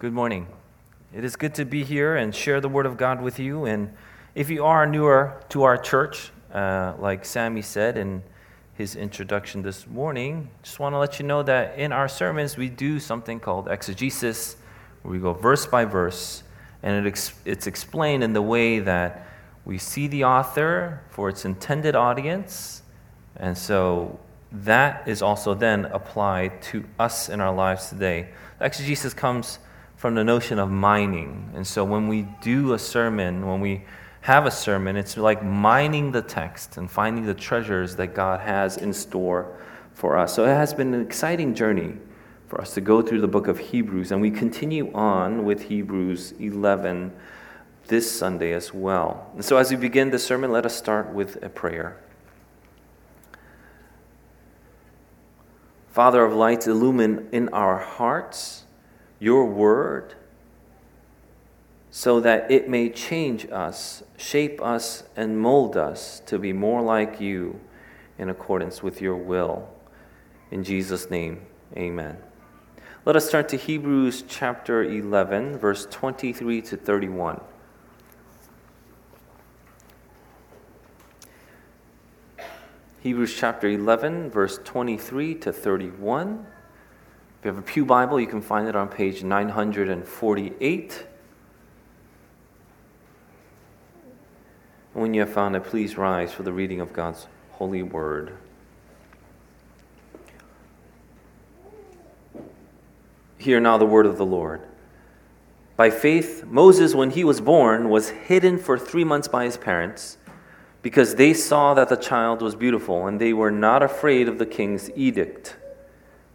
Good morning. It is good to be here and share the Word of God with you. And if you are newer to our church, uh, like Sammy said in his introduction this morning, just want to let you know that in our sermons we do something called exegesis, where we go verse by verse, and it ex- it's explained in the way that we see the author for its intended audience, and so that is also then applied to us in our lives today. Exegesis comes from the notion of mining. And so when we do a sermon, when we have a sermon, it's like mining the text and finding the treasures that God has in store for us. So it has been an exciting journey for us to go through the book of Hebrews, and we continue on with Hebrews 11 this Sunday as well. And so as we begin the sermon, let us start with a prayer. Father of lights, illumine in our hearts your word so that it may change us, shape us, and mold us to be more like you in accordance with your will. In Jesus' name, amen. Let us turn to Hebrews chapter 11, verse 23 to 31. Hebrews chapter 11, verse 23 to 31. If you have a Pew Bible, you can find it on page 948. When you have found it, please rise for the reading of God's holy word. Hear now the word of the Lord. By faith, Moses, when he was born, was hidden for three months by his parents because they saw that the child was beautiful, and they were not afraid of the king's edict.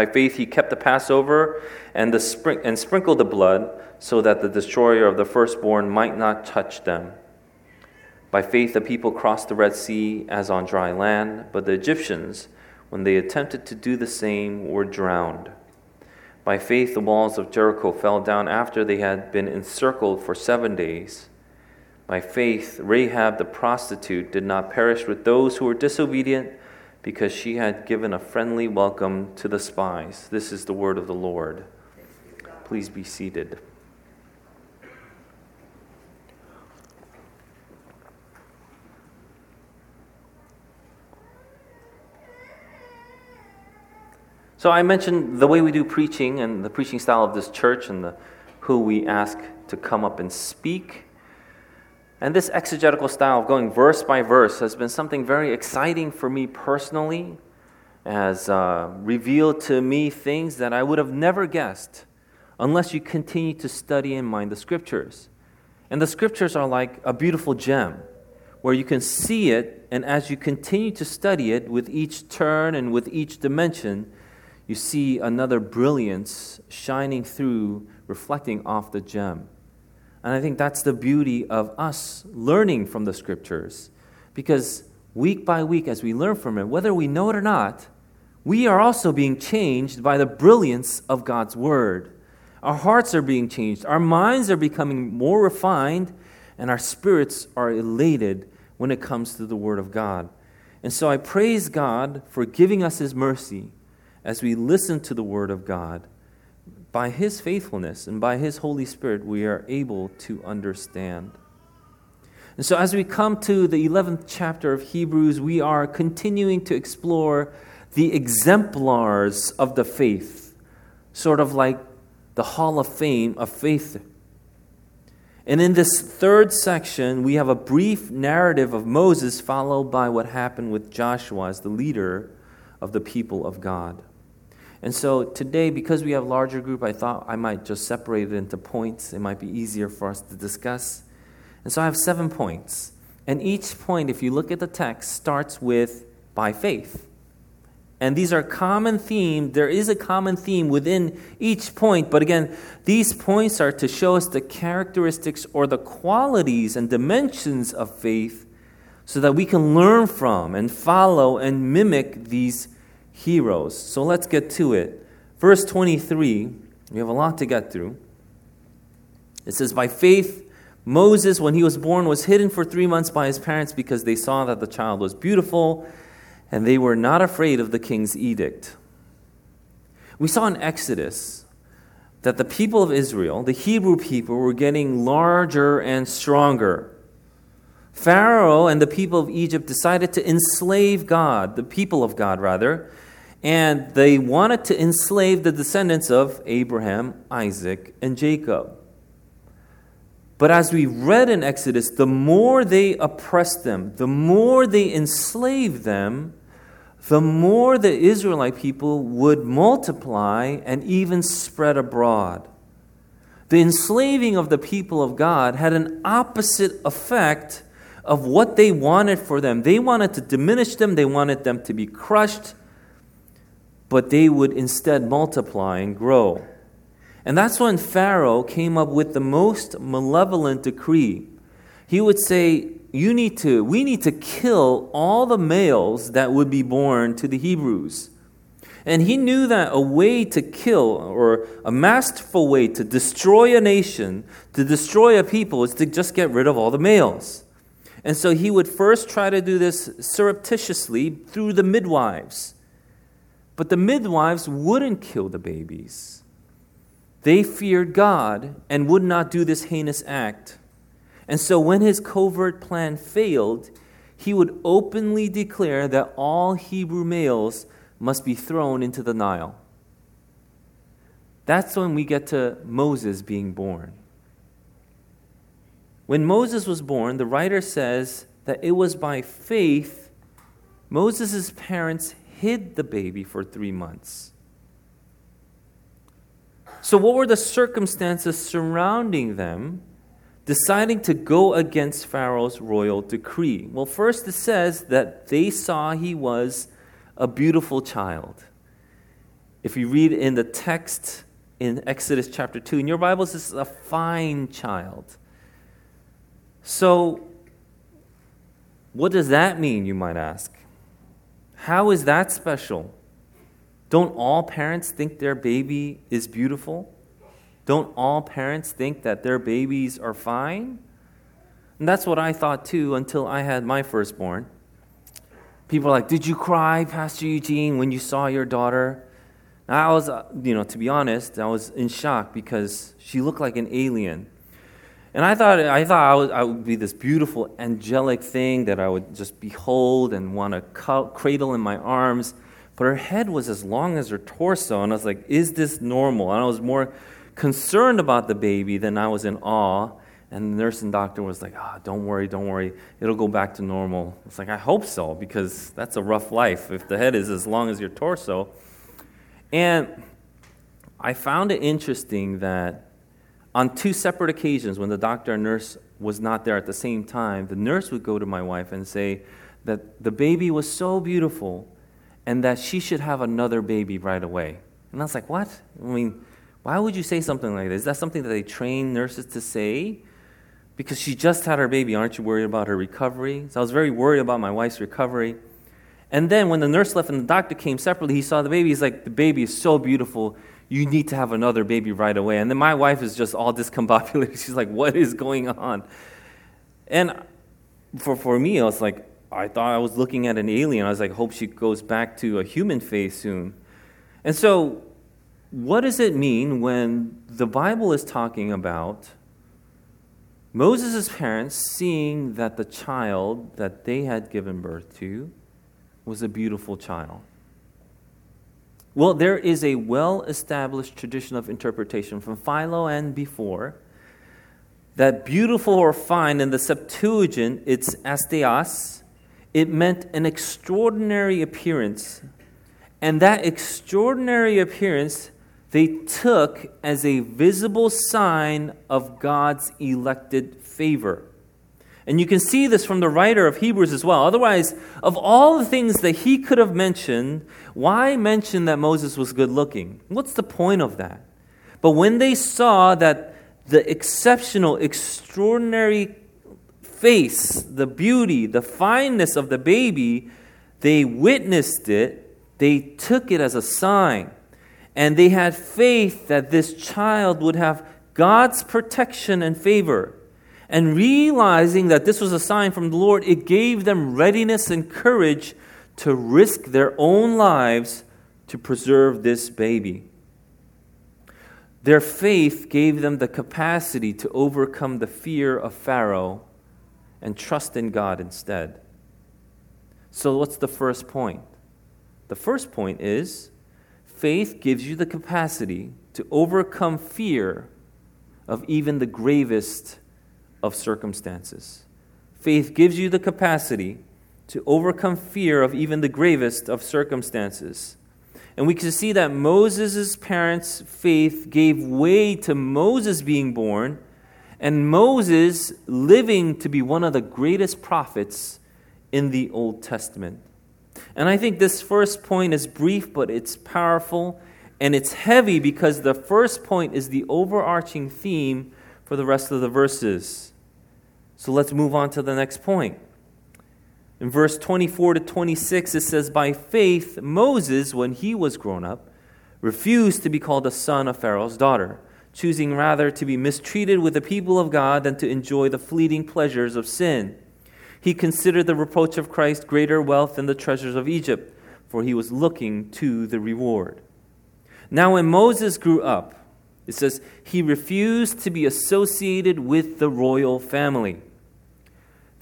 By faith he kept the Passover and, the and sprinkled the blood, so that the destroyer of the firstborn might not touch them. By faith the people crossed the Red Sea as on dry land, but the Egyptians, when they attempted to do the same, were drowned. By faith the walls of Jericho fell down after they had been encircled for seven days. By faith, Rahab the prostitute did not perish with those who were disobedient because she had given a friendly welcome to the spies. This is the word of the Lord. Please be seated. So I mentioned the way we do preaching and the preaching style of this church and the, who we ask to come up and speak. And this exegetical style of going verse by verse has been something very exciting for me personally, has uh, revealed to me things that I would have never guessed unless you continue to study and mind the scriptures. And the scriptures are like a beautiful gem where you can see it, and as you continue to study it with each turn and with each dimension, you see another brilliance shining through, reflecting off the gem. And I think that's the beauty of us learning from the scriptures. Because week by week, as we learn from it, whether we know it or not, we are also being changed by the brilliance of God's word. Our hearts are being changed, our minds are becoming more refined, and our spirits are elated when it comes to the word of God. And so I praise God for giving us his mercy as we listen to the word of God by His faithfulness and by His Holy Spirit, we are able to understand. And so, as we come to the 11th chapter of Hebrews, we are continuing to explore the exemplars of the faith, sort of like the Hall of Fame of faith. And in this third section, we have a brief narrative of Moses, followed by what happened with Joshua as the leader of the people of God. And so today, because we have a larger group, I thought I might just separate it into points. It might be easier for us to discuss. And so I have seven points. And each point, if you look at the text, starts with by faith. And these are common theme. There is a common theme within each point, but again, these points are to show us the characteristics or the qualities and dimensions of faith so that we can learn from and follow and mimic these heroes. So let's get to it. Verse 23, we have a lot to get through. It says, By faith, Moses, when he was born, was hidden for three months by his parents because they saw that the child was beautiful and they were not afraid of the king's edict. We saw in Exodus that the people of Israel, the Hebrew people, were getting larger and stronger. Pharaoh and the people of Egypt decided to enslave God, the people of God, rather, and they wanted to enslave the descendants of Abraham, Isaac, and Jacob. But as we read in Exodus, the more they oppressed them, the more they enslaved them, the more the Israelite people would multiply and even spread abroad. The enslaving of the people of God had an opposite effect of what they wanted for them. They wanted to diminish them, they wanted them to be crushed, but they would instead multiply and grow. And that's when Pharaoh came up with the most malevolent decree. He would say, you need to, we need to kill all the males that would be born to the Hebrews. And he knew that a way to kill, or a masterful way to destroy a nation, to destroy a people, is to just get rid of all the males. And so he would first try to do this surreptitiously through the midwives. But the midwives wouldn't kill the babies. They feared God and would not do this heinous act. And so when his covert plan failed, he would openly declare that all Hebrew males must be thrown into the Nile. That's when we get to Moses being born. When Moses was born, the writer says that it was by faith Moses' parents hid the baby for three months. So, what were the circumstances surrounding them deciding to go against Pharaoh's royal decree? Well, first it says that they saw he was a beautiful child. If you read in the text in Exodus chapter 2, in your Bibles, this is a fine child. So, what does that mean, you might ask? How is that special? Don't all parents think their baby is beautiful? Don't all parents think that their babies are fine? And that's what I thought too until I had my firstborn. People are like, Did you cry, Pastor Eugene, when you saw your daughter? I was, uh, you know, to be honest, I was in shock because she looked like an alien. And I thought, I thought I would, I would be this beautiful angelic thing that I would just behold and want to cradle in my arms. But her head was as long as her torso. And I was like, is this normal? And I was more concerned about the baby than I was in awe. And the nurse and doctor was like, ah, oh, don't worry, don't worry. It'll go back to normal. It's like, I hope so, because that's a rough life if the head is as long as your torso. And I found it interesting that on two separate occasions, when the doctor and nurse was not there at the same time, the nurse would go to my wife and say that the baby was so beautiful and that she should have another baby right away. And I was like, what? I mean, why would you say something like this? Is that something that they train nurses to say? Because she just had her baby, aren't you worried about her recovery? So I was very worried about my wife's recovery. And then when the nurse left and the doctor came separately, he saw the baby. He's like, the baby is so beautiful you need to have another baby right away. And then my wife is just all discombobulated. She's like, what is going on? And for, for me, I was like, I thought I was looking at an alien. I was like, hope she goes back to a human face soon. And so, what does it mean when the Bible is talking about Moses' parents seeing that the child that they had given birth to was a beautiful child? Well, there is a well established tradition of interpretation from Philo and before that beautiful or fine in the Septuagint, it's asteios. It meant an extraordinary appearance. And that extraordinary appearance they took as a visible sign of God's elected favor. And you can see this from the writer of Hebrews as well. Otherwise, of all the things that he could have mentioned, why mention that Moses was good looking? What's the point of that? But when they saw that the exceptional, extraordinary face, the beauty, the fineness of the baby, they witnessed it, they took it as a sign. And they had faith that this child would have God's protection and favor. And realizing that this was a sign from the Lord, it gave them readiness and courage to risk their own lives to preserve this baby. Their faith gave them the capacity to overcome the fear of Pharaoh and trust in God instead. So, what's the first point? The first point is faith gives you the capacity to overcome fear of even the gravest of circumstances. Faith gives you the capacity to overcome fear of even the gravest of circumstances. And we can see that Moses' parents' faith gave way to Moses being born and Moses living to be one of the greatest prophets in the Old Testament. And I think this first point is brief, but it's powerful and it's heavy because the first point is the overarching theme for the rest of the verses. So let's move on to the next point. In verse 24 to 26, it says, By faith, Moses, when he was grown up, refused to be called the son of Pharaoh's daughter, choosing rather to be mistreated with the people of God than to enjoy the fleeting pleasures of sin. He considered the reproach of Christ greater wealth than the treasures of Egypt, for he was looking to the reward. Now, when Moses grew up, it says he refused to be associated with the royal family.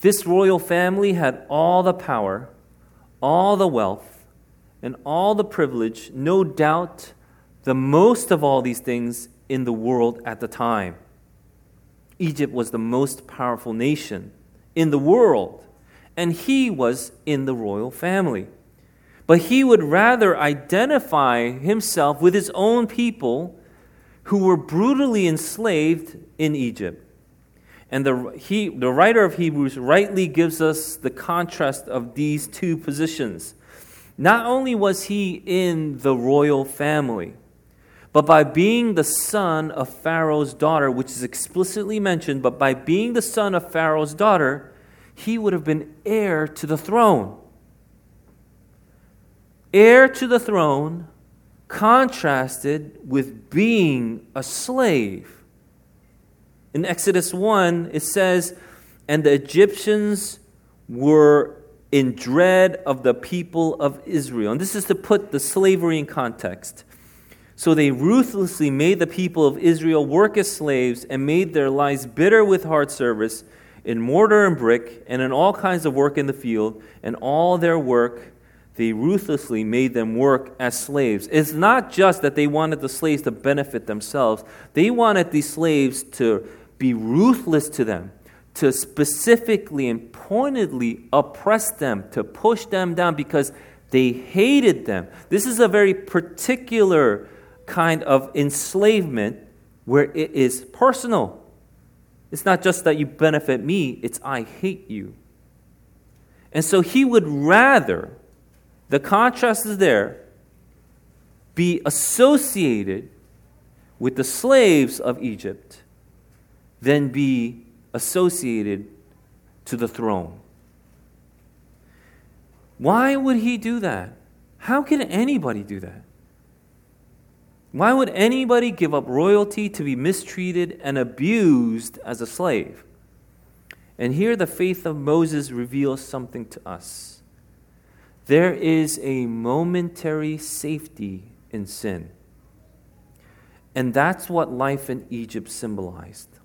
This royal family had all the power, all the wealth, and all the privilege, no doubt, the most of all these things in the world at the time. Egypt was the most powerful nation in the world, and he was in the royal family. But he would rather identify himself with his own people who were brutally enslaved in Egypt. And the, he, the writer of Hebrews rightly gives us the contrast of these two positions. Not only was he in the royal family, but by being the son of Pharaoh's daughter, which is explicitly mentioned, but by being the son of Pharaoh's daughter, he would have been heir to the throne. Heir to the throne contrasted with being a slave. In Exodus 1, it says, And the Egyptians were in dread of the people of Israel. And this is to put the slavery in context. So they ruthlessly made the people of Israel work as slaves and made their lives bitter with hard service in mortar and brick, and in all kinds of work in the field, and all their work they ruthlessly made them work as slaves. It's not just that they wanted the slaves to benefit themselves, they wanted these slaves to be ruthless to them, to specifically and pointedly oppress them, to push them down because they hated them. This is a very particular kind of enslavement where it is personal. It's not just that you benefit me, it's I hate you. And so he would rather, the contrast is there, be associated with the slaves of Egypt than be associated to the throne. Why would he do that? How can anybody do that? Why would anybody give up royalty to be mistreated and abused as a slave? And here the faith of Moses reveals something to us. There is a momentary safety in sin. And that's what life in Egypt symbolized.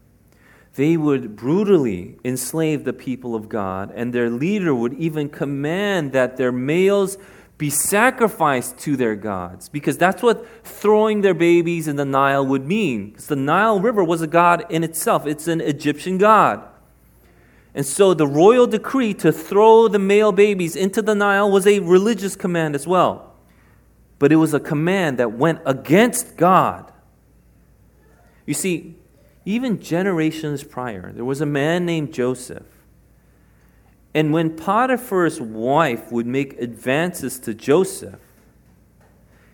They would brutally enslave the people of God, and their leader would even command that their males be sacrificed to their gods because that's what throwing their babies in the Nile would mean. Because the Nile River was a god in itself, it's an Egyptian god. And so the royal decree to throw the male babies into the Nile was a religious command as well. But it was a command that went against God. You see, even generations prior, there was a man named Joseph And when Potiphar's wife would make advances to Joseph,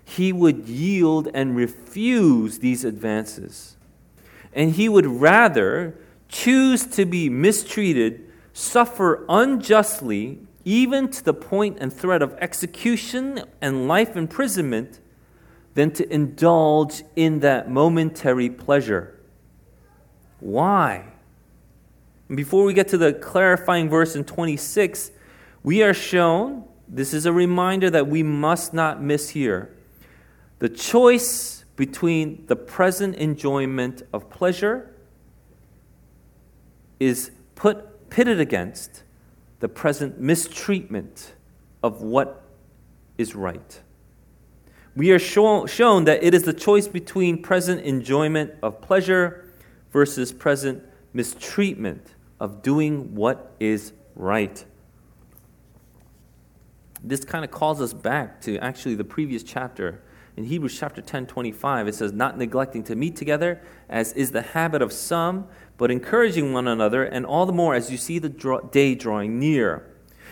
he would yield and refuse these advances. And he would rather choose to be mistreated, suffer unjustly, even to the point and threat of execution and life imprisonment, than to indulge in that momentary pleasure. Why? And before we get to the clarifying verse in 26, we are shown this is a reminder that we must not miss here. The choice between the present enjoyment of pleasure is put pitted against the present mistreatment of what is right. We are show, shown that it is the choice between present enjoyment of pleasure versus present mistreatment of doing what is right. This kind of calls us back to actually the previous chapter. In Hebrews chapter 10, 25, it says, Not neglecting to meet together, as is the habit of some, but encouraging one another, and all the more as you see the draw- day drawing near.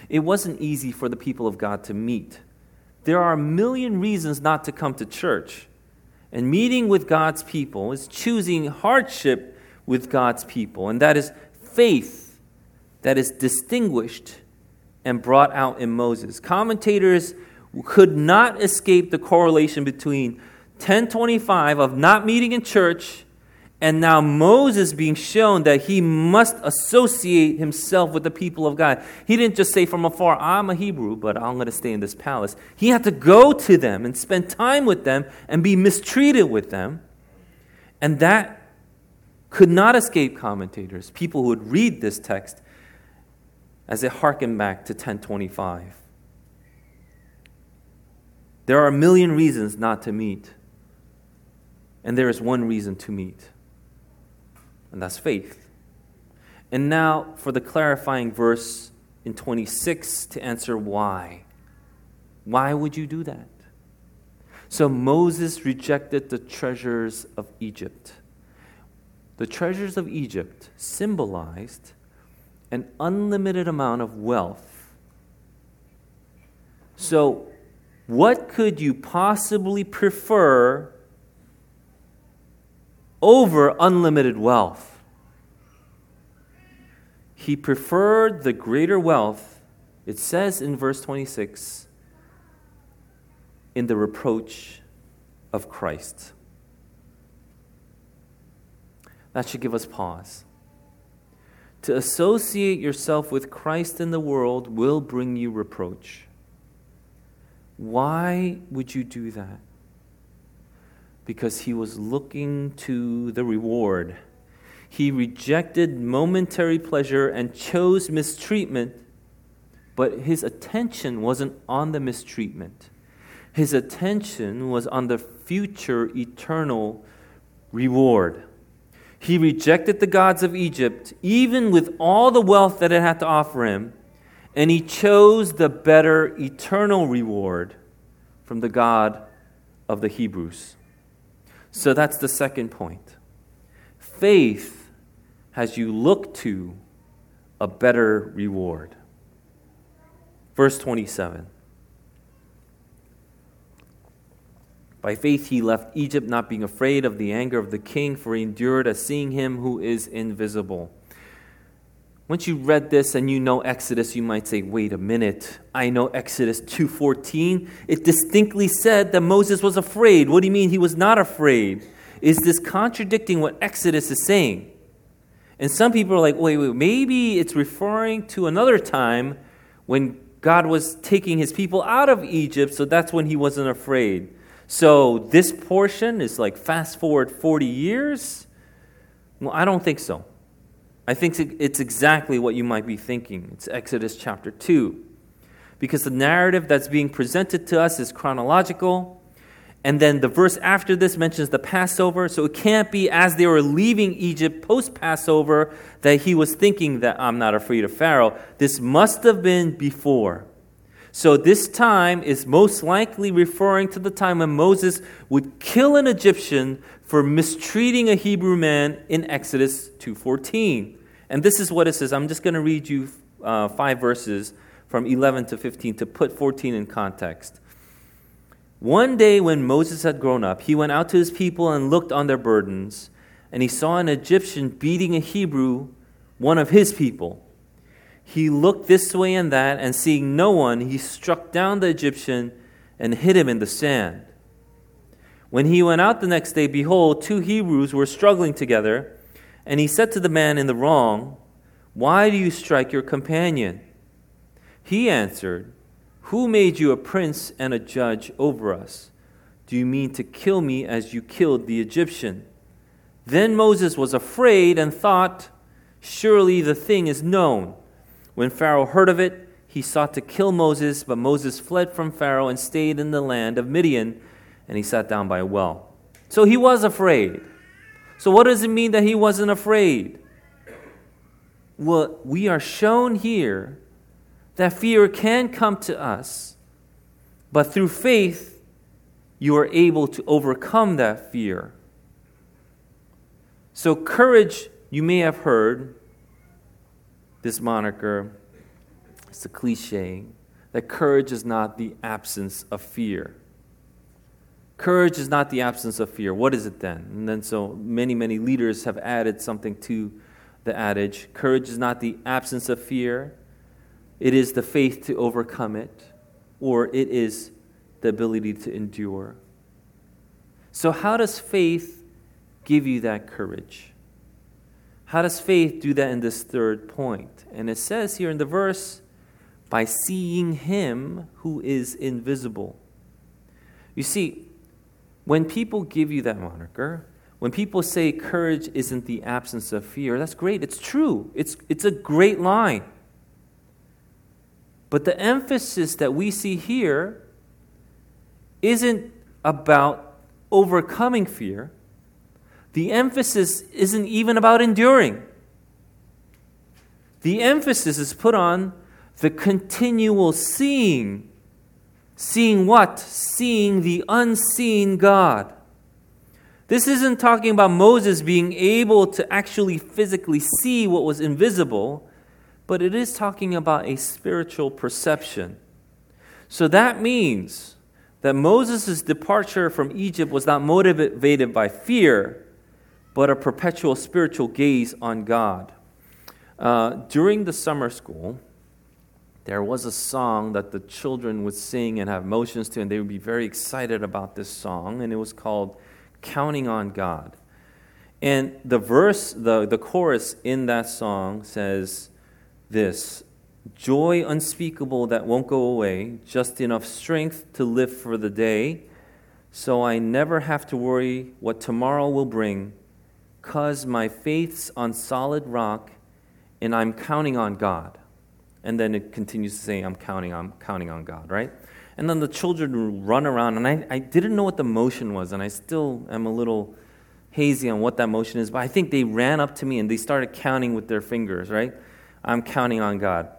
It wasn't easy for the people of God to meet. There are a million reasons not to come to church. And meeting with God's people is choosing hardship with God's people. And that is faith that is distinguished and brought out in Moses. Commentators could not escape the correlation between 1025 of not meeting in church and now Moses being shown that he must associate himself with the people of God. He didn't just say from afar, I'm a Hebrew, but I'm going to stay in this palace. He had to go to them and spend time with them and be mistreated with them. And that could not escape commentators, people who would read this text as it harkened back to 1025. There are a million reasons not to meet, and there is one reason to meet, and that's faith. And now for the clarifying verse in 26 to answer why. Why would you do that? So Moses rejected the treasures of Egypt the treasures of Egypt symbolized an unlimited amount of wealth. So, what could you possibly prefer over unlimited wealth? He preferred the greater wealth, it says in verse 26, in the reproach of Christ. That should give us pause. To associate yourself with Christ in the world will bring you reproach. Why would you do that? Because he was looking to the reward. He rejected momentary pleasure and chose mistreatment, but his attention wasn't on the mistreatment. His attention was on the future eternal reward. He rejected the gods of Egypt, even with all the wealth that it had to offer him, and he chose the better eternal reward from the God of the Hebrews. So that's the second point. Faith has you look to a better reward. Verse 27. By faith he left Egypt, not being afraid of the anger of the king, for he endured as seeing him who is invisible. Once you read this and you know Exodus, you might say, "Wait a minute. I know Exodus 2:14. It distinctly said that Moses was afraid. What do you mean he was not afraid? Is this contradicting what Exodus is saying?" And some people are like, "Wait, wait, maybe it's referring to another time when God was taking his people out of Egypt, so that's when he wasn't afraid." So this portion is like fast forward 40 years? Well, I don't think so. I think it's exactly what you might be thinking. It's Exodus chapter 2. Because the narrative that's being presented to us is chronological. And then the verse after this mentions the Passover. So it can't be as they were leaving Egypt post Passover that he was thinking that I'm not afraid of Pharaoh. This must have been before. So this time is most likely referring to the time when Moses would kill an Egyptian for mistreating a Hebrew man in Exodus 2:14. And this is what it says. I'm just going to read you uh, five verses from 11 to 15 to put 14 in context. One day when Moses had grown up, he went out to his people and looked on their burdens, and he saw an Egyptian beating a Hebrew, one of his people. He looked this way and that, and seeing no one, he struck down the Egyptian and hid him in the sand. When he went out the next day, behold, two Hebrews were struggling together, and he said to the man in the wrong, Why do you strike your companion? He answered, Who made you a prince and a judge over us? Do you mean to kill me as you killed the Egyptian? Then Moses was afraid and thought, Surely the thing is known. When Pharaoh heard of it, he sought to kill Moses, but Moses fled from Pharaoh and stayed in the land of Midian, and he sat down by a well. So he was afraid. So, what does it mean that he wasn't afraid? Well, we are shown here that fear can come to us, but through faith, you are able to overcome that fear. So, courage, you may have heard this moniker, it's a cliche, that courage is not the absence of fear. Courage is not the absence of fear. What is it then? And then, so many, many leaders have added something to the adage courage is not the absence of fear, it is the faith to overcome it, or it is the ability to endure. So, how does faith give you that courage? How does faith do that in this third point? And it says here in the verse, by seeing him who is invisible. You see, when people give you that moniker, when people say courage isn't the absence of fear, that's great. It's true. It's, it's a great line. But the emphasis that we see here isn't about overcoming fear. The emphasis isn't even about enduring. The emphasis is put on the continual seeing. Seeing what? Seeing the unseen God. This isn't talking about Moses being able to actually physically see what was invisible but it is talking about a spiritual perception. So that means that Moses' departure from Egypt was not motivated by fear, but a perpetual spiritual gaze on God. Uh, during the summer school, there was a song that the children would sing and have motions to, and they would be very excited about this song, and it was called Counting on God. And the verse, the, the chorus in that song says, this joy unspeakable that won't go away, just enough strength to live for the day, so I never have to worry what tomorrow will bring, cause my faith's on solid rock and I'm counting on God. And then it continues to say, I'm counting, I'm counting on God, right? And then the children run around, and I, I didn't know what the motion was, and I still am a little hazy on what that motion is, but I think they ran up to me and they started counting with their fingers, right? I'm counting on God.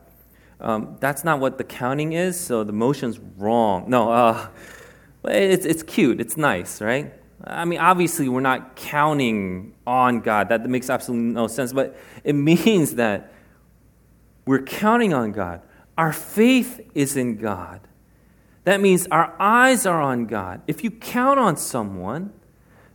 Um, that's not what the counting is, so the motion's wrong. No, uh, it's, it's cute, it's nice, right? I mean, obviously, we're not counting on God. That makes absolutely no sense, but it means that we're counting on God. Our faith is in God. That means our eyes are on God. If you count on someone,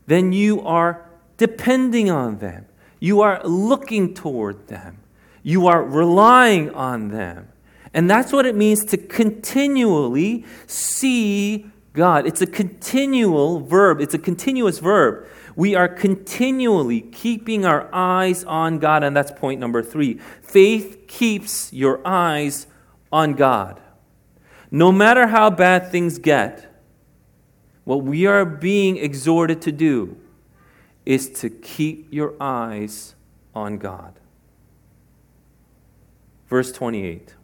then you are depending on them, you are looking toward them. You are relying on them. And that's what it means to continually see God. It's a continual verb, it's a continuous verb. We are continually keeping our eyes on God, and that's point number three. Faith keeps your eyes on God. No matter how bad things get, what we are being exhorted to do is to keep your eyes on God. Verse 28.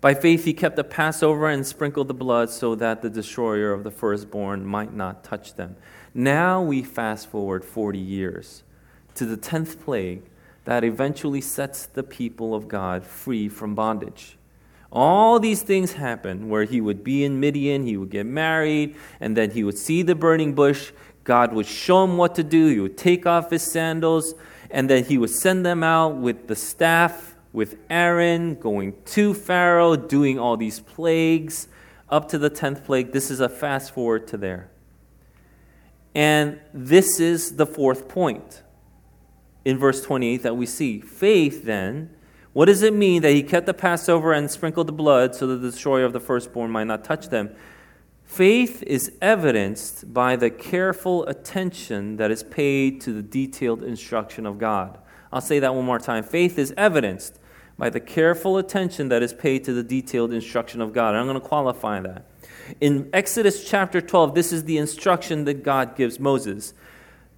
By faith, he kept the Passover and sprinkled the blood so that the destroyer of the firstborn might not touch them. Now we fast forward 40 years to the 10th plague that eventually sets the people of God free from bondage. All these things happen where he would be in Midian, he would get married, and then he would see the burning bush. God would show him what to do. He would take off his sandals and then he would send them out with the staff with Aaron going to Pharaoh, doing all these plagues up to the 10th plague. This is a fast forward to there. And this is the fourth point in verse 28 that we see. Faith, then, what does it mean that he kept the Passover and sprinkled the blood so that the destroyer of the firstborn might not touch them? Faith is evidenced by the careful attention that is paid to the detailed instruction of God. I'll say that one more time. Faith is evidenced by the careful attention that is paid to the detailed instruction of God. And I'm going to qualify that. In Exodus chapter 12, this is the instruction that God gives Moses.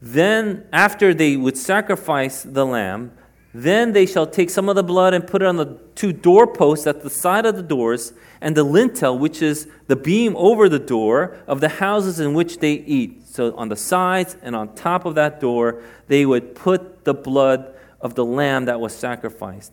Then, after they would sacrifice the lamb, then they shall take some of the blood and put it on the two doorposts at the side of the doors, and the lintel, which is the beam over the door of the houses in which they eat. So on the sides and on top of that door, they would put the blood of the lamb that was sacrificed.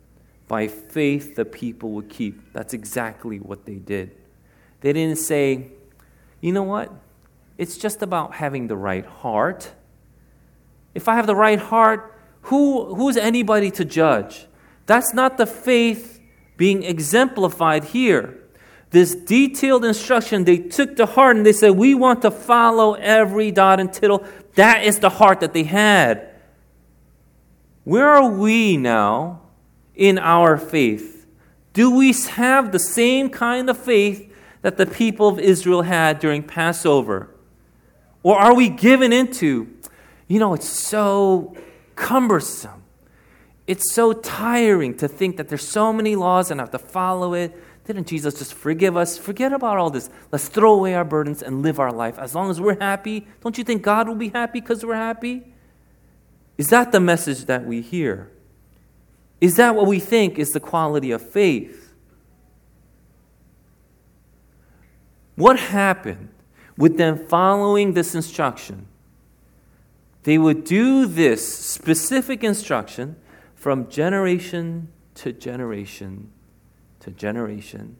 by faith, the people would keep. That's exactly what they did. They didn't say, you know what? It's just about having the right heart. If I have the right heart, who, who's anybody to judge? That's not the faith being exemplified here. This detailed instruction they took to heart and they said, We want to follow every dot and tittle. That is the heart that they had. Where are we now in our faith? Do we have the same kind of faith that the people of Israel had during Passover? Or are we given into, you know, it's so cumbersome. It's so tiring to think that there's so many laws and I have to follow it. Didn't Jesus just forgive us? Forget about all this. Let's throw away our burdens and live our life. As long as we're happy, don't you think God will be happy because we're happy? Is that the message that we hear? Is that what we think is the quality of faith? What happened with them following this instruction? They would do this specific instruction from generation to generation to generation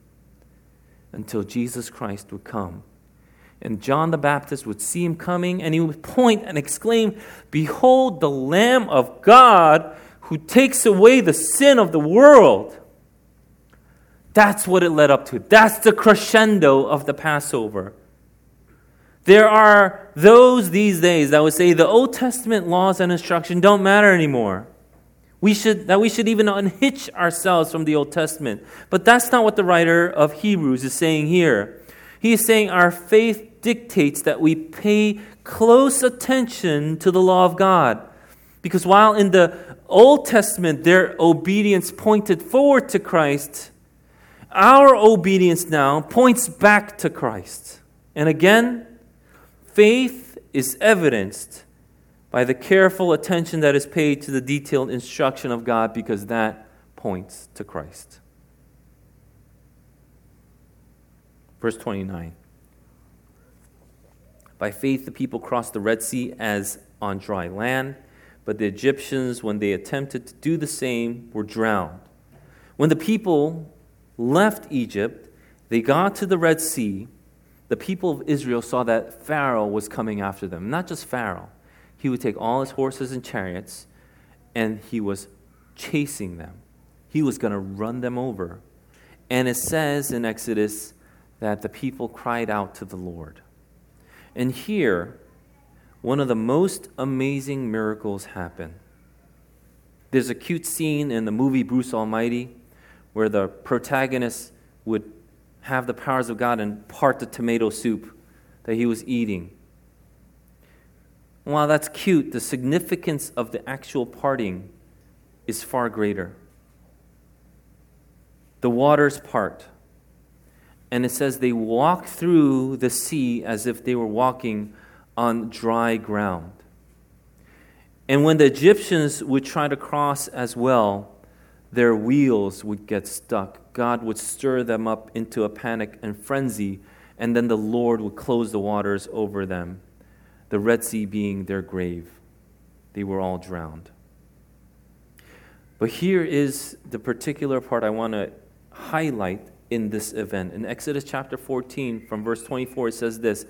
until Jesus Christ would come. And John the Baptist would see him coming and he would point and exclaim, Behold, the Lamb of God who takes away the sin of the world. That's what it led up to. That's the crescendo of the Passover. There are those these days that would say the Old Testament laws and instruction don't matter anymore we should, that we should even unhitch ourselves from the Old Testament. But that's not what the writer of Hebrews is saying here. He is saying our faith dictates that we pay close attention to the law of God. Because while in the Old Testament their obedience pointed forward to Christ, our obedience now points back to Christ. And again, faith is evidenced by the careful attention that is paid to the detailed instruction of God because that points to Christ. Verse 29. By faith, the people crossed the Red Sea as on dry land, but the Egyptians, when they attempted to do the same, were drowned. When the people left Egypt, they got to the Red Sea. The people of Israel saw that Pharaoh was coming after them. Not just Pharaoh, he would take all his horses and chariots and he was chasing them. He was going to run them over. And it says in Exodus that the people cried out to the Lord. And here, one of the most amazing miracles happen. There's a cute scene in the movie Bruce Almighty where the protagonist would have the powers of God and part the tomato soup that he was eating. While that's cute, the significance of the actual parting is far greater. The waters part. And it says they walk through the sea as if they were walking on dry ground. And when the Egyptians would try to cross as well, their wheels would get stuck. God would stir them up into a panic and frenzy, and then the Lord would close the waters over them, the Red Sea being their grave. They were all drowned. But here is the particular part I want to highlight in this event. In Exodus chapter 14, from verse 24, it says this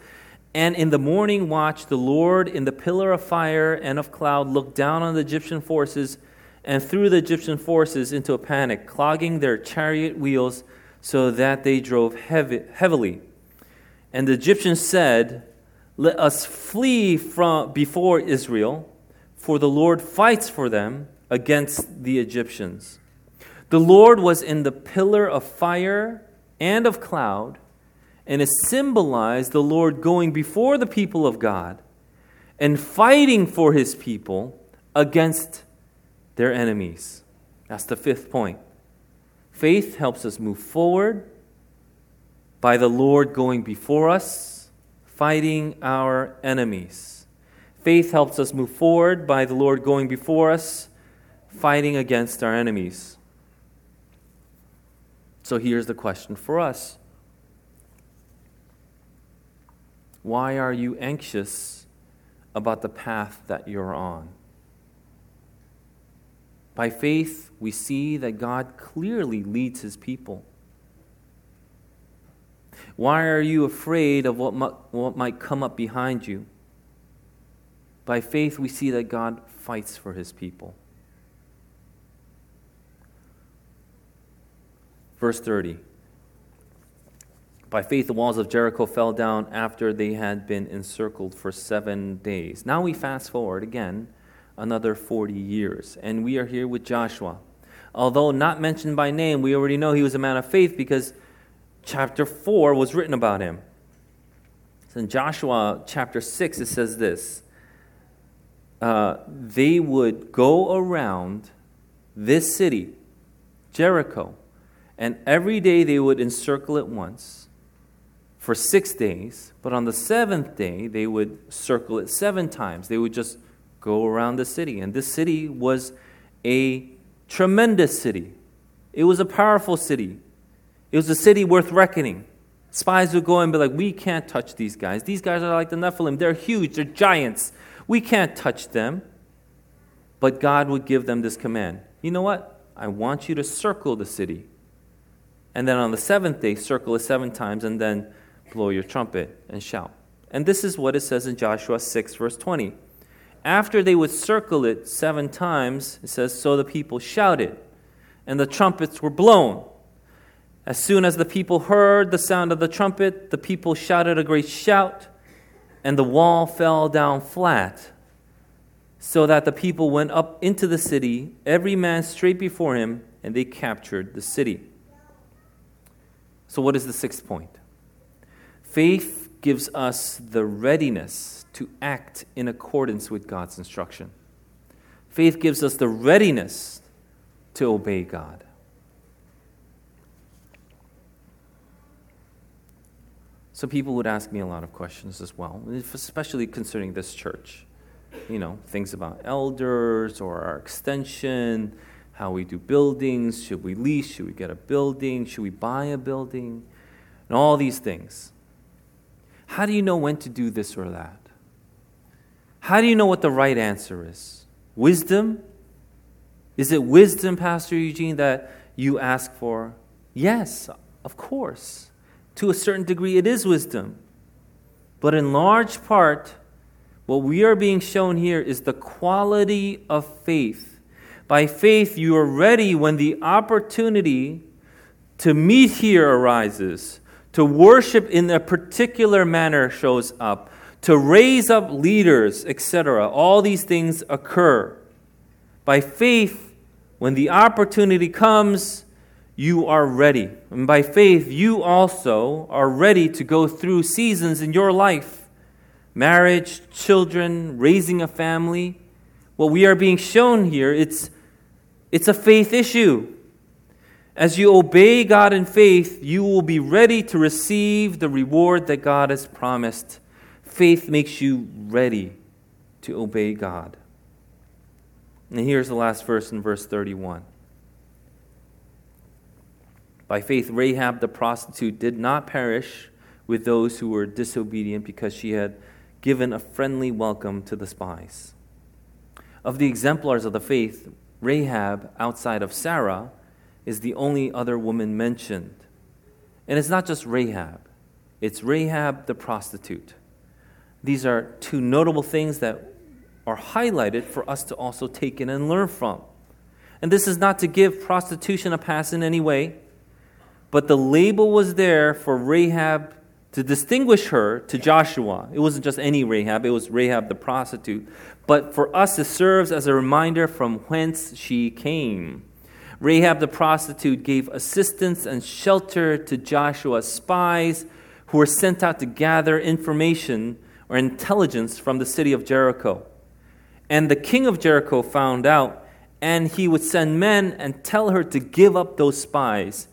And in the morning watch, the Lord in the pillar of fire and of cloud looked down on the Egyptian forces and threw the Egyptian forces into a panic, clogging their chariot wheels so that they drove heavy, heavily. And the Egyptians said, Let us flee from before Israel, for the Lord fights for them against the Egyptians. The Lord was in the pillar of fire and of cloud, and it symbolized the Lord going before the people of God and fighting for his people against their enemies. That's the fifth point. Faith helps us move forward by the Lord going before us, fighting our enemies. Faith helps us move forward by the Lord going before us, fighting against our enemies. So here's the question for us Why are you anxious about the path that you're on? By faith, we see that God clearly leads his people. Why are you afraid of what might, what might come up behind you? By faith, we see that God fights for his people. Verse 30. By faith, the walls of Jericho fell down after they had been encircled for seven days. Now we fast forward again another 40 years. And we are here with Joshua. Although not mentioned by name, we already know he was a man of faith because chapter 4 was written about him. So in Joshua chapter 6, it says this uh, They would go around this city, Jericho, and every day they would encircle it once for six days, but on the seventh day they would circle it seven times. They would just go around the city. And this city was a tremendous city, it was a powerful city, it was a city worth reckoning. Spies would go and be like, We can't touch these guys. These guys are like the Nephilim. They're huge, they're giants. We can't touch them. But God would give them this command You know what? I want you to circle the city. And then on the seventh day, circle it seven times, and then blow your trumpet and shout. And this is what it says in Joshua 6, verse 20. After they would circle it seven times, it says, So the people shouted, and the trumpets were blown. As soon as the people heard the sound of the trumpet, the people shouted a great shout, and the wall fell down flat, so that the people went up into the city, every man straight before him, and they captured the city. So, what is the sixth point? Faith gives us the readiness to act in accordance with God's instruction. Faith gives us the readiness to obey God. So people would ask me a lot of questions as well, especially concerning this church. You know, things about elders or our extension, how we do buildings, should we lease, should we get a building, should we buy a building, and all these things. How do you know when to do this or that? How do you know what the right answer is? Wisdom? Is it wisdom, Pastor Eugene, that you ask for? Yes, of course. To a certain degree, it is wisdom. But in large part, what we are being shown here is the quality of faith. By faith, you are ready when the opportunity to meet here arises, to worship in a particular manner shows up, to raise up leaders, etc. All these things occur. By faith, when the opportunity comes, you are ready. And by faith, you also are ready to go through seasons in your life marriage, children, raising a family. What we are being shown here, it's, it's a faith issue. As you obey God in faith, you will be ready to receive the reward that God has promised. Faith makes you ready to obey God. And here's the last verse in verse 31. By faith, Rahab the prostitute did not perish with those who were disobedient because she had given a friendly welcome to the spies. Of the exemplars of the faith, Rahab, outside of Sarah, is the only other woman mentioned. And it's not just Rahab, it's Rahab the prostitute. These are two notable things that are highlighted for us to also take in and learn from. And this is not to give prostitution a pass in any way, but the label was there for Rahab to distinguish her to Joshua. It wasn't just any Rahab, it was Rahab the prostitute. But for us, it serves as a reminder from whence she came. Rahab the prostitute gave assistance and shelter to Joshua's spies who were sent out to gather information or intelligence from the city of Jericho. And the king of Jericho found out, and he would send men and tell her to give up those spies.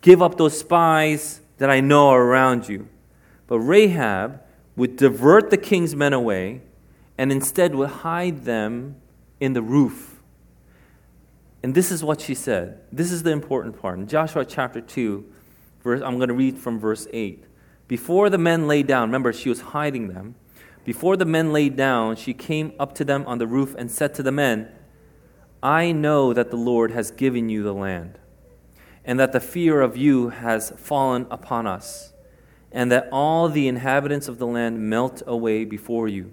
Give up those spies that I know are around you. But Rahab would divert the king's men away and instead would hide them in the roof. And this is what she said. This is the important part. In Joshua chapter 2, verse, I'm going to read from verse 8. Before the men lay down, remember, she was hiding them. Before the men lay down, she came up to them on the roof and said to the men, I know that the Lord has given you the land and that the fear of you has fallen upon us, and that all the inhabitants of the land melt away before you.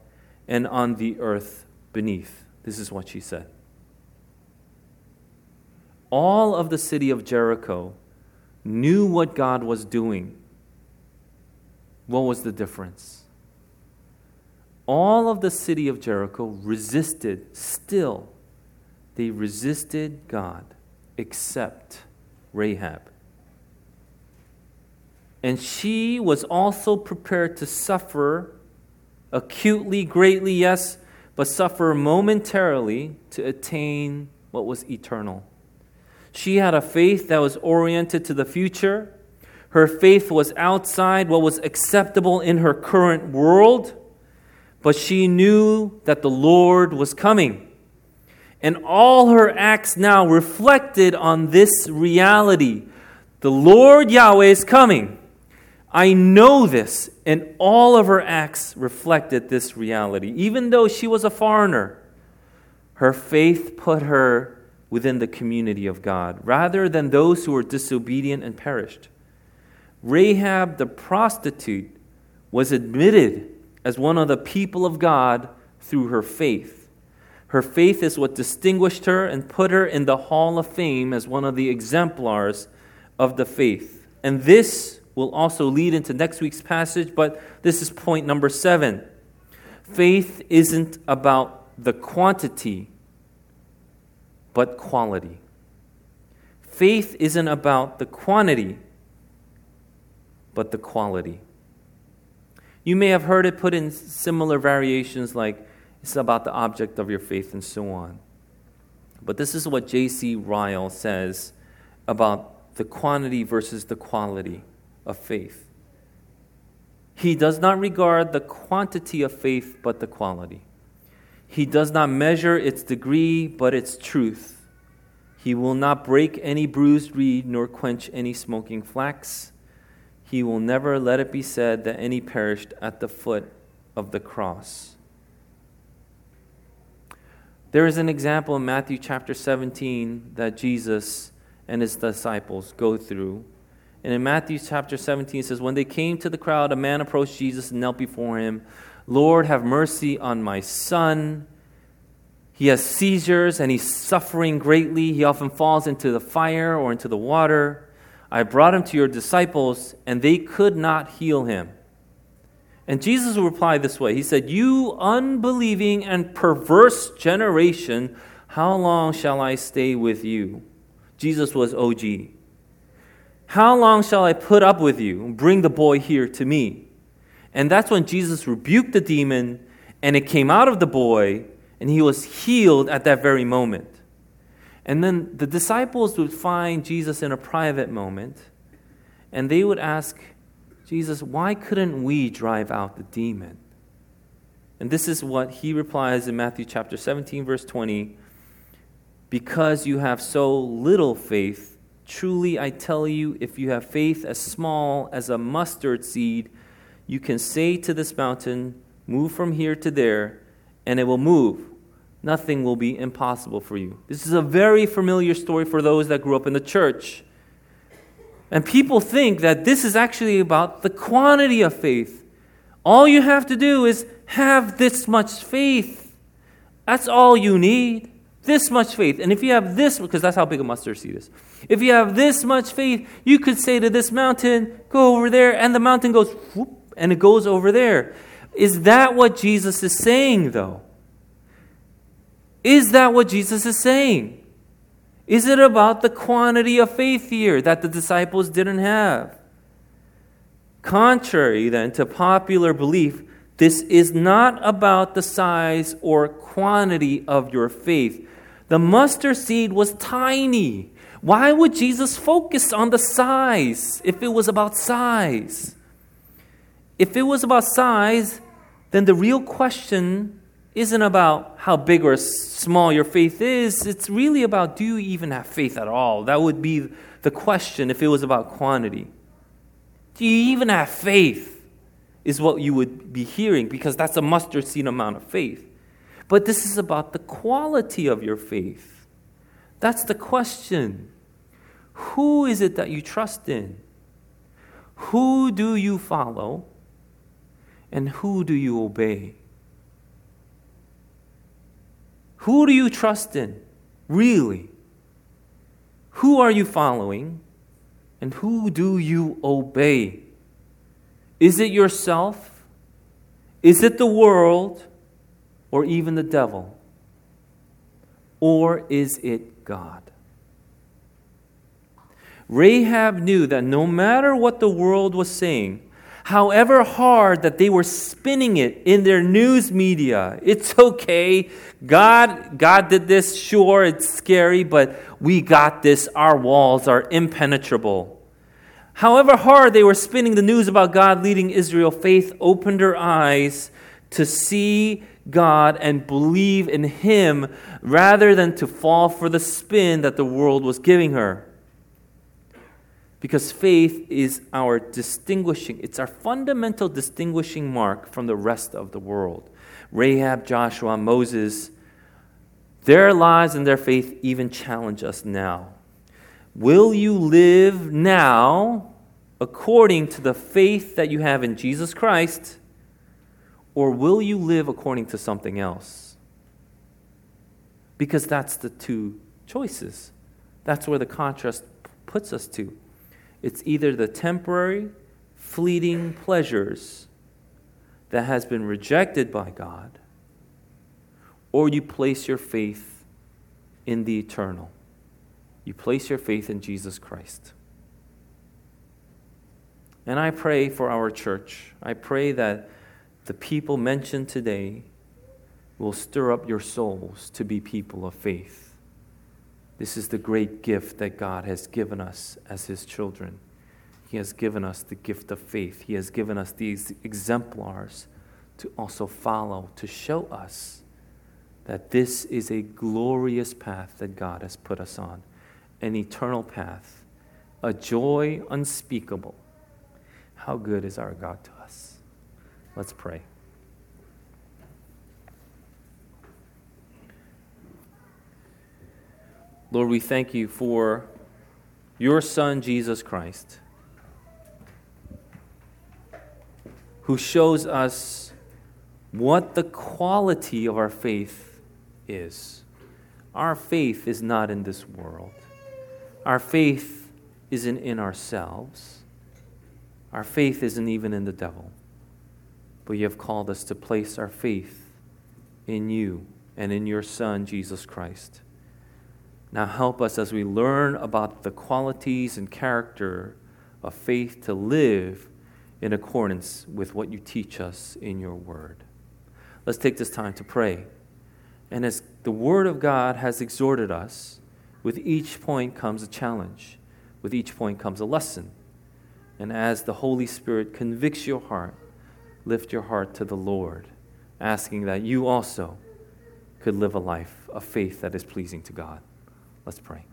and on the earth beneath. This is what she said. All of the city of Jericho knew what God was doing. What was the difference? All of the city of Jericho resisted, still, they resisted God except Rahab. And she was also prepared to suffer acutely, greatly, yes, but suffer momentarily to attain what was eternal. She had a faith that was oriented to the future. Her faith was outside what was acceptable in her current world, but she knew that the Lord was coming. And all her acts now reflected on this reality. The Lord Yahweh is coming. I know this. And all of her acts reflected this reality. Even though she was a foreigner, her faith put her within the community of God rather than those who were disobedient and perished. Rahab the prostitute was admitted as one of the people of God through her faith. Her faith is what distinguished her and put her in the hall of fame as one of the exemplars of the faith. And this will also lead into next week's passage, but this is point number seven. Faith isn't about the quantity, but quality. Faith isn't about the quantity, but the quality. You may have heard it put in similar variations like, it's about the object of your faith and so on. But this is what J.C. Ryle says about the quantity versus the quality of faith. He does not regard the quantity of faith, but the quality. He does not measure its degree, but its truth. He will not break any bruised reed, nor quench any smoking flax. He will never let it be said that any perished at the foot of the cross. There is an example in Matthew chapter 17 that Jesus and his disciples go through. And in Matthew chapter 17, it says, When they came to the crowd, a man approached Jesus and knelt before him. Lord, have mercy on my son. He has seizures and he's suffering greatly. He often falls into the fire or into the water. I brought him to your disciples, and they could not heal him. And Jesus replied this way He said, You unbelieving and perverse generation, how long shall I stay with you? Jesus was OG. How long shall I put up with you? Bring the boy here to me. And that's when Jesus rebuked the demon, and it came out of the boy, and he was healed at that very moment. And then the disciples would find Jesus in a private moment, and they would ask Jesus, why couldn't we drive out the demon? And this is what he replies in Matthew chapter 17, verse 20 Because you have so little faith, truly I tell you, if you have faith as small as a mustard seed, you can say to this mountain, Move from here to there, and it will move nothing will be impossible for you. This is a very familiar story for those that grew up in the church. And people think that this is actually about the quantity of faith. All you have to do is have this much faith. That's all you need. This much faith. And if you have this, because that's how big a mustard seed is. If you have this much faith, you could say to this mountain, go over there, and the mountain goes whoop, and it goes over there. Is that what Jesus is saying, though? Is that what Jesus is saying? Is it about the quantity of faith here that the disciples didn't have? Contrary then to popular belief, this is not about the size or quantity of your faith. The mustard seed was tiny. Why would Jesus focus on the size if it was about size? If it was about size, then the real question isn't about how big or small your faith is. It's really about do you even have faith at all? That would be the question if it was about quantity. Do you even have faith? Is what you would be hearing because that's a mustard seed amount of faith. But this is about the quality of your faith. That's the question. Who is it that you trust in? Who do you follow? And who do you obey? Who do you trust in? Really? Who are you following? And who do you obey? Is it yourself? Is it the world? Or even the devil? Or is it God? Rahab knew that no matter what the world was saying, however hard that they were spinning it in their news media. It's okay. God, God did this. Sure, it's scary, but we got this. Our walls are impenetrable. However hard they were spinning the news about God leading Israel, faith opened her eyes to see God and believe in Him rather than to fall for the spin that the world was giving her because faith is our distinguishing, it's our fundamental distinguishing mark from the rest of the world. Rahab, Joshua, Moses, their lives and their faith even challenge us now. Will you live now according to the faith that you have in Jesus Christ, or will you live according to something else? Because that's the two choices. That's where the contrast puts us to. It's either the temporary, fleeting pleasures that has been rejected by God, or you place your faith in the eternal. You place your faith in Jesus Christ. And I pray for our church. I pray that the people mentioned today will stir up your souls to be people of faith. This is the great gift that God has given us as His children. He has given us the gift of faith. He has given us these exemplars to also follow, to show us that this is a glorious path that God has put us on, an eternal path, a joy unspeakable. How good is our God to us? Let's pray. Lord, we thank you for your Son, Jesus Christ, who shows us what the quality of our faith is. Our faith is not in this world. Our faith isn't in ourselves. Our faith isn't even in the devil. But you have called us to place our faith in you and in your Son, Jesus Christ. Now help us as we learn about the qualities and character of faith to live in accordance with what you teach us in your word. Let's take this time to pray. And as the word of God has exhorted us, with each point comes a challenge, with each point comes a lesson. And as the Holy Spirit convicts your heart, lift your heart to the Lord, asking that you also could live a life of faith that is pleasing to God. Let's pray.